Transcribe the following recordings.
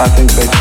I think they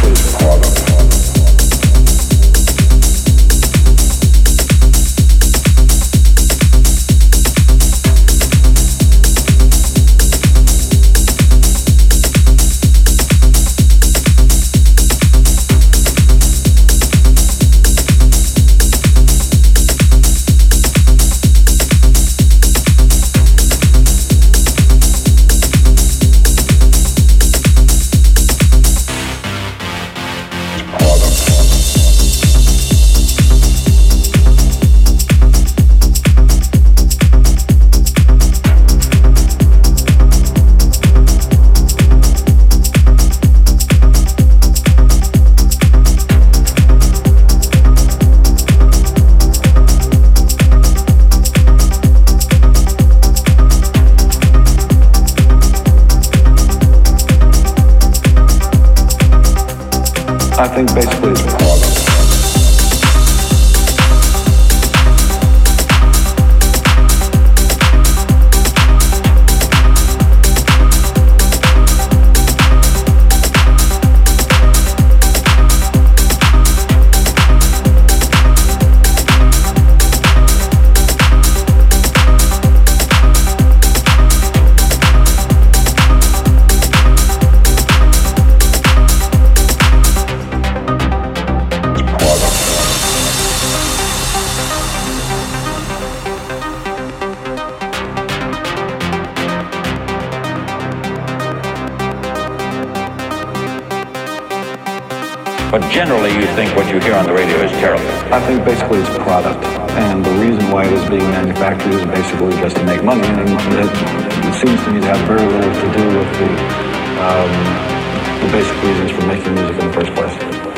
the basic reasons for making music in the first place.